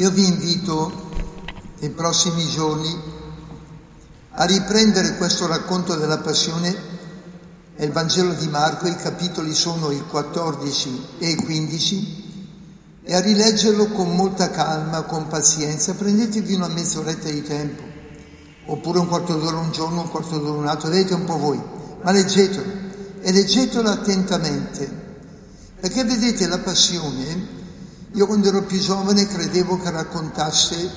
Io vi invito nei prossimi giorni a riprendere questo racconto della passione il Vangelo di Marco, i capitoli sono il 14 e il 15 e a rileggerlo con molta calma, con pazienza, prendetevi una mezz'oretta di tempo, oppure un quarto d'ora un giorno, un quarto d'ora un altro, vedete un po' voi, ma leggetelo e leggetelo attentamente, perché vedete la passione, io quando ero più giovane credevo che raccontasse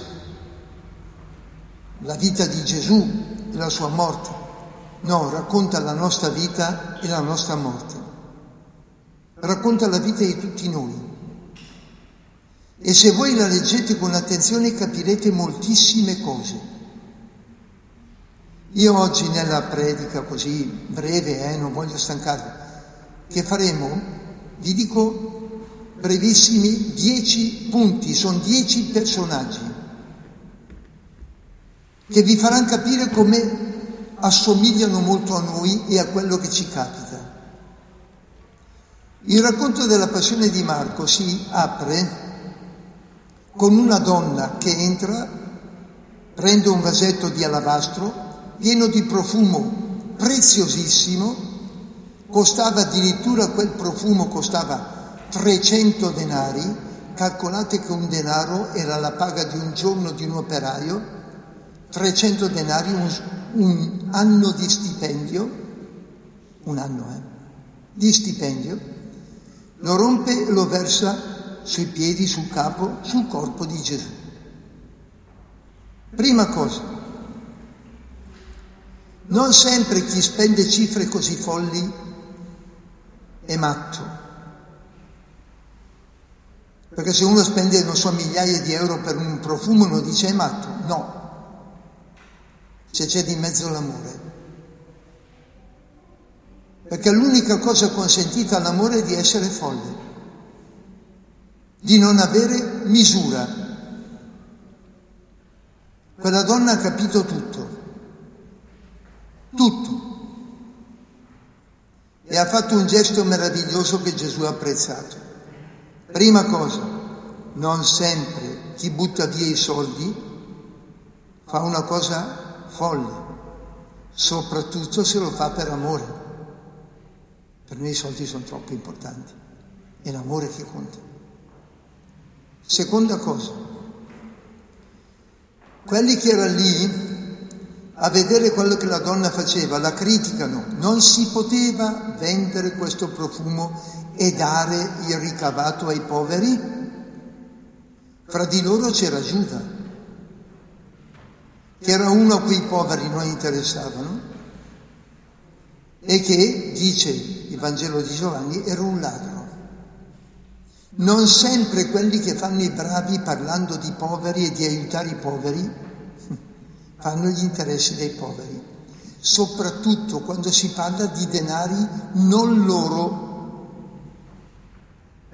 la vita di Gesù e la sua morte. No, racconta la nostra vita e la nostra morte. Racconta la vita di tutti noi. E se voi la leggete con attenzione capirete moltissime cose. Io oggi nella predica così breve, eh, non voglio stancarvi, che faremo, vi dico brevissimi dieci punti, sono dieci personaggi che vi faranno capire come assomigliano molto a noi e a quello che ci capita. Il racconto della passione di Marco si apre con una donna che entra, prende un vasetto di alabastro pieno di profumo preziosissimo, costava addirittura quel profumo costava 300 denari, calcolate che un denaro era la paga di un giorno di un operaio, 300 denari, un, un anno di stipendio, un anno eh, di stipendio, lo rompe e lo versa sui piedi, sul capo, sul corpo di Gesù. Prima cosa, non sempre chi spende cifre così folli è matto. Perché se uno spende, non so, migliaia di euro per un profumo, uno dice è matto. No. Se c'è di mezzo l'amore. Perché l'unica cosa consentita all'amore è di essere folle, di non avere misura. Quella donna ha capito tutto, tutto. E ha fatto un gesto meraviglioso che Gesù ha apprezzato. Prima cosa, non sempre chi butta via i soldi fa una cosa folle, soprattutto se lo fa per amore. Per noi i soldi sono troppo importanti, è l'amore che conta. Seconda cosa, quelli che erano lì a vedere quello che la donna faceva la criticano, non si poteva vendere questo profumo e dare il ricavato ai poveri? Fra di loro c'era Giuda, che era uno a cui i poveri non interessavano e che, dice il Vangelo di Giovanni, era un ladro. Non sempre quelli che fanno i bravi parlando di poveri e di aiutare i poveri fanno gli interessi dei poveri, soprattutto quando si parla di denari non loro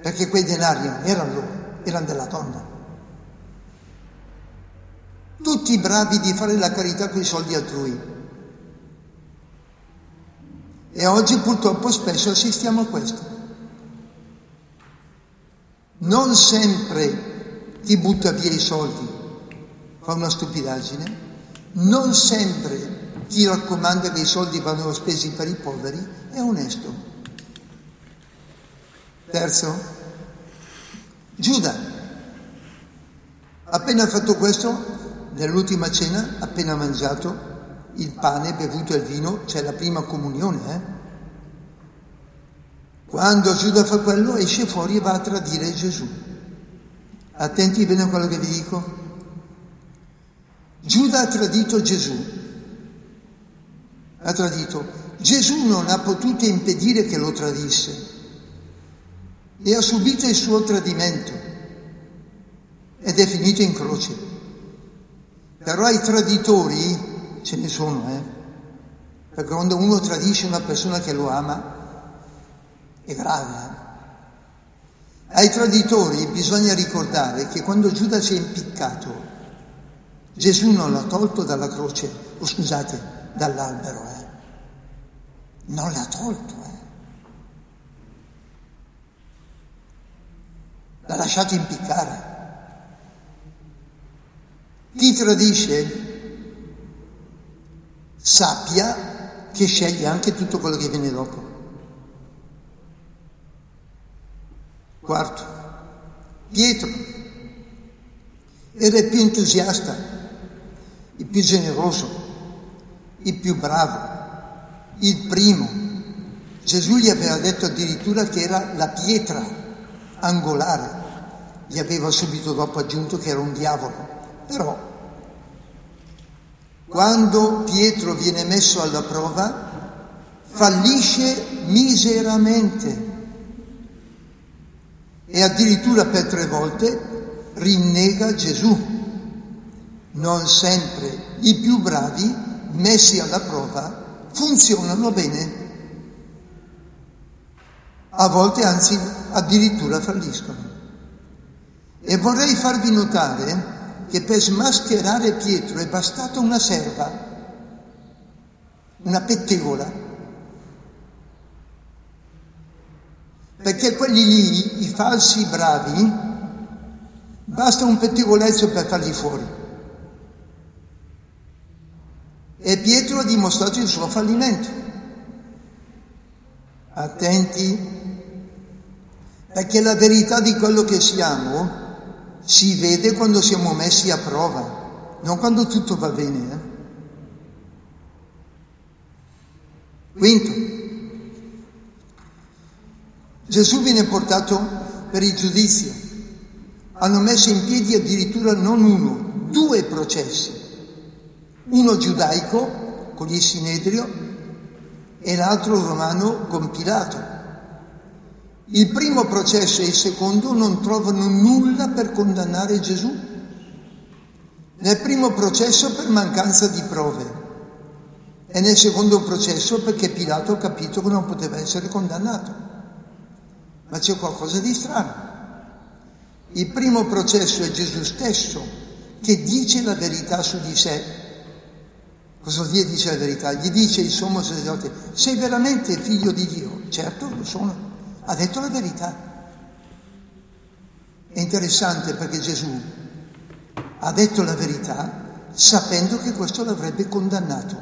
perché quei denari non erano loro, erano della donna. Tutti bravi di fare la carità con i soldi altrui. E oggi purtroppo spesso assistiamo a questo. Non sempre chi butta via i soldi fa una stupidaggine, non sempre chi raccomanda che i soldi vanno spesi per i poveri è onesto. Terzo, Giuda. Appena fatto questo, nell'ultima cena, appena mangiato il pane, bevuto il vino, c'è la prima comunione. Eh? Quando Giuda fa quello, esce fuori e va a tradire Gesù. Attenti bene a quello che vi dico. Giuda ha tradito Gesù. Ha tradito Gesù non ha potuto impedire che lo tradisse e ha subito il suo tradimento ed è finito in croce. Però ai traditori ce ne sono, eh? Perché quando uno tradisce una persona che lo ama è grave. Eh? Ai traditori bisogna ricordare che quando Giuda si è impiccato, Gesù non l'ha tolto dalla croce, o scusate, dall'albero, eh? Non l'ha tolto, eh? L'ha lasciato impiccare. Chi tradisce sappia che sceglie anche tutto quello che viene dopo. Quarto, Pietro era il più entusiasta, il più generoso, il più bravo, il primo. Gesù gli aveva detto addirittura che era la pietra angolare, gli aveva subito dopo aggiunto che era un diavolo. Però, quando Pietro viene messo alla prova, fallisce miseramente e addirittura per tre volte rinnega Gesù. Non sempre i più bravi, messi alla prova, funzionano bene. A volte anzi addirittura falliscono. E vorrei farvi notare che per smascherare Pietro è bastata una serva, una pettegola. Perché quelli lì, i falsi bravi, basta un pettegolezzo per farli fuori. E Pietro ha dimostrato il suo fallimento. Attenti, perché la verità di quello che siamo si vede quando siamo messi a prova, non quando tutto va bene. Eh? Quinto, Gesù viene portato per il giudizio. Hanno messo in piedi addirittura non uno, due processi. Uno giudaico con il Sinedrio e l'altro romano con Pilato. Il primo processo e il secondo non trovano nulla per condannare Gesù. Nel primo processo per mancanza di prove e nel secondo processo perché Pilato ha capito che non poteva essere condannato ma c'è qualcosa di strano. Il primo processo è Gesù stesso che dice la verità su di sé. Cosa vuol dire dice la verità? Gli dice il sommo sacerdote, sei veramente figlio di Dio? Certo, lo sono. Ha detto la verità. È interessante perché Gesù ha detto la verità sapendo che questo l'avrebbe condannato,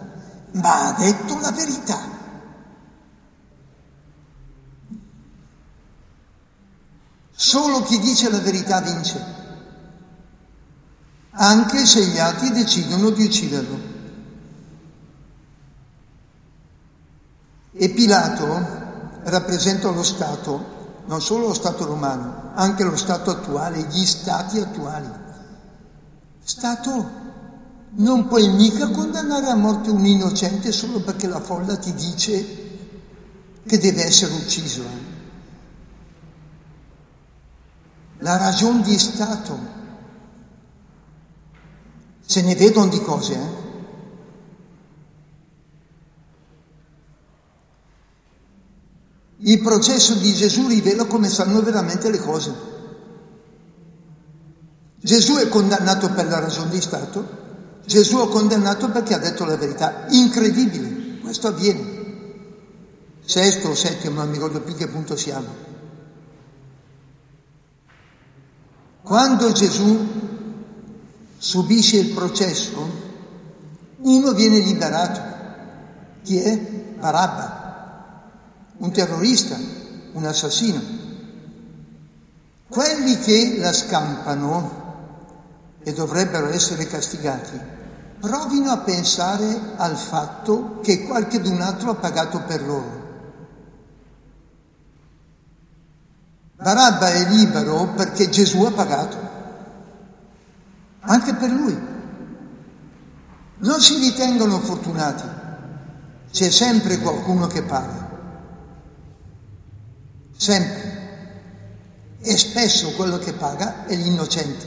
ma ha detto la verità. Solo chi dice la verità vince, anche se gli altri decidono di ucciderlo. E Pilato rappresenta lo Stato, non solo lo Stato romano, anche lo Stato attuale, gli Stati attuali. Stato, non puoi mica condannare a morte un innocente solo perché la folla ti dice che deve essere ucciso. La ragione di Stato. Se ne vedono di cose, eh? Il processo di Gesù rivela come stanno veramente le cose. Gesù è condannato per la ragione di Stato, Gesù è condannato perché ha detto la verità. Incredibile, questo avviene. Sesto o settimo, non mi ricordo più che punto siamo. Quando Gesù subisce il processo, uno viene liberato. Chi è? Barabba, un terrorista, un assassino. Quelli che la scampano e dovrebbero essere castigati, provino a pensare al fatto che qualcun altro ha pagato per loro. Barabba è libero perché Gesù ha pagato, anche per lui. Non si ritengono fortunati, c'è sempre qualcuno che paga. Sempre. E spesso quello che paga è l'innocente,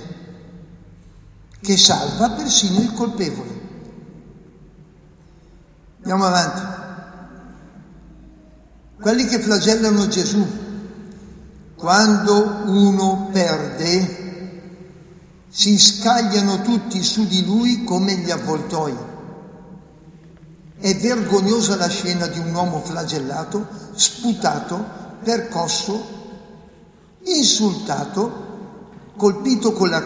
che salva persino il colpevole. Andiamo avanti. Quelli che flagellano Gesù, quando uno perde, si scagliano tutti su di lui come gli avvoltoi. È vergognosa la scena di un uomo flagellato, sputato, percosso, insultato, colpito con la,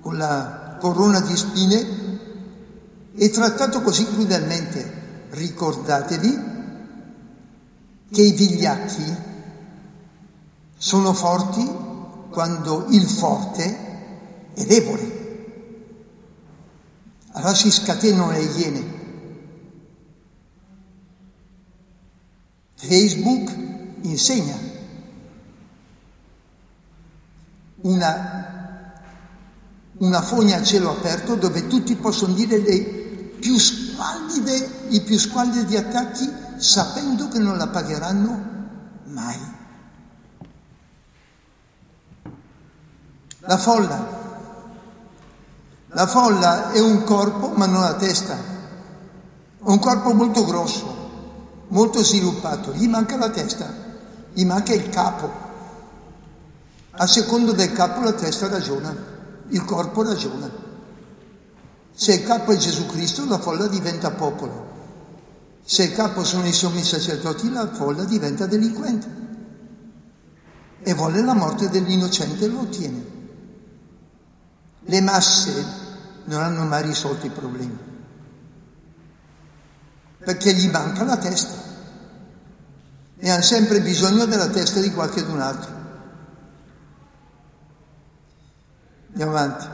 con la corona di spine e trattato così crudelmente. Ricordatevi che i vigliacchi sono forti quando il forte è debole. Allora si scatenano le iene. Facebook insegna una, una fogna a cielo aperto dove tutti possono dire le più squallide, i più squallidi attacchi sapendo che non la pagheranno mai. La folla. La folla è un corpo ma non la testa. È un corpo molto grosso, molto sviluppato. Gli manca la testa, gli manca il capo. A secondo del capo la testa ragiona, il corpo ragiona. Se il capo è Gesù Cristo la folla diventa popolo. Se il capo sono i sommi sacerdoti la folla diventa delinquente. E vuole la morte dell'innocente e lo ottiene. Le masse non hanno mai risolto i problemi, perché gli manca la testa e hanno sempre bisogno della testa di qualcun altro. Andiamo avanti.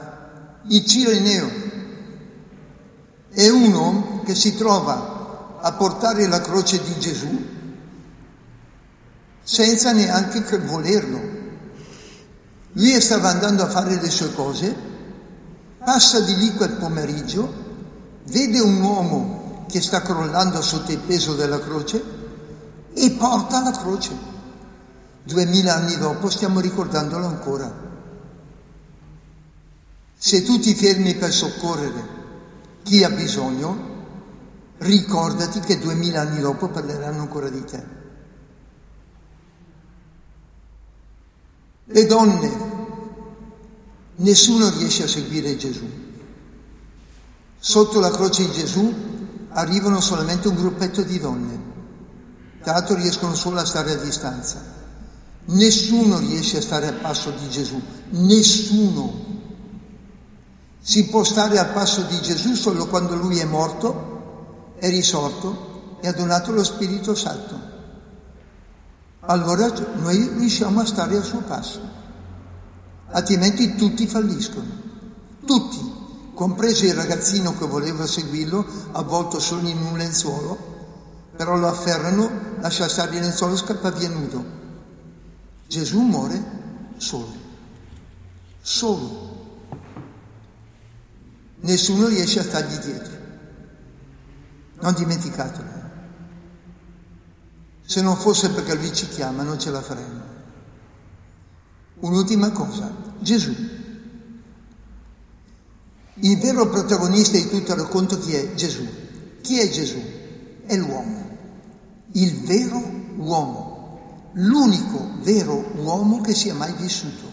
Il Cireneo è uno che si trova a portare la croce di Gesù senza neanche volerlo. Lui stava andando a fare le sue cose Passa di lì quel pomeriggio, vede un uomo che sta crollando sotto il peso della croce e porta la croce. Duemila anni dopo stiamo ricordandolo ancora. Se tu ti fermi per soccorrere chi ha bisogno, ricordati che duemila anni dopo parleranno ancora di te. Le donne Nessuno riesce a seguire Gesù. Sotto la croce di Gesù arrivano solamente un gruppetto di donne. Tra l'altro riescono solo a stare a distanza. Nessuno riesce a stare al passo di Gesù. Nessuno. Si può stare al passo di Gesù solo quando lui è morto, è risorto e ha donato lo Spirito Santo. Allora noi riusciamo a stare al suo passo altrimenti tutti falliscono, tutti, compreso il ragazzino che voleva seguirlo, avvolto solo in un lenzuolo, però lo afferrano, lascia stare il lenzuolo e scappa via nudo. Gesù muore solo, solo. Nessuno riesce a stargli dietro. Non dimenticatelo. Se non fosse perché lui ci chiama, non ce la faremmo. Un'ultima cosa, Gesù. Il vero protagonista di tutto il racconto chi è? Gesù. Chi è Gesù? È l'uomo, il vero uomo, l'unico vero uomo che sia mai vissuto.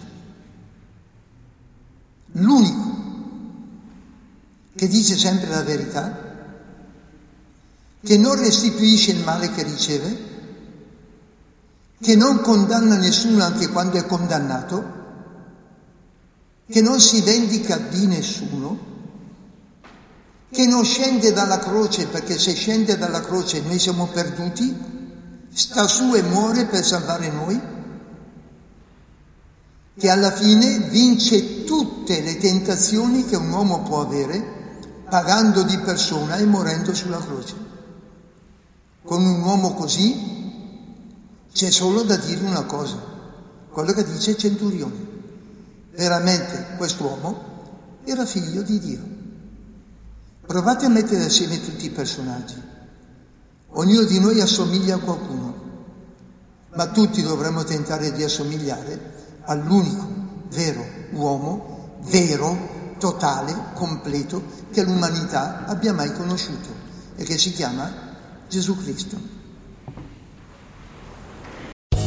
L'unico che dice sempre la verità, che non restituisce il male che riceve, che non condanna nessuno anche quando è condannato, che non si vendica di nessuno, che non scende dalla croce perché se scende dalla croce noi siamo perduti, sta su e muore per salvare noi, che alla fine vince tutte le tentazioni che un uomo può avere pagando di persona e morendo sulla croce. Con un uomo così c'è solo da dire una cosa, quello che dice centurione. Veramente quest'uomo era figlio di Dio. Provate a mettere assieme tutti i personaggi. Ognuno di noi assomiglia a qualcuno, ma tutti dovremmo tentare di assomigliare all'unico vero uomo, vero, totale, completo, che l'umanità abbia mai conosciuto e che si chiama Gesù Cristo.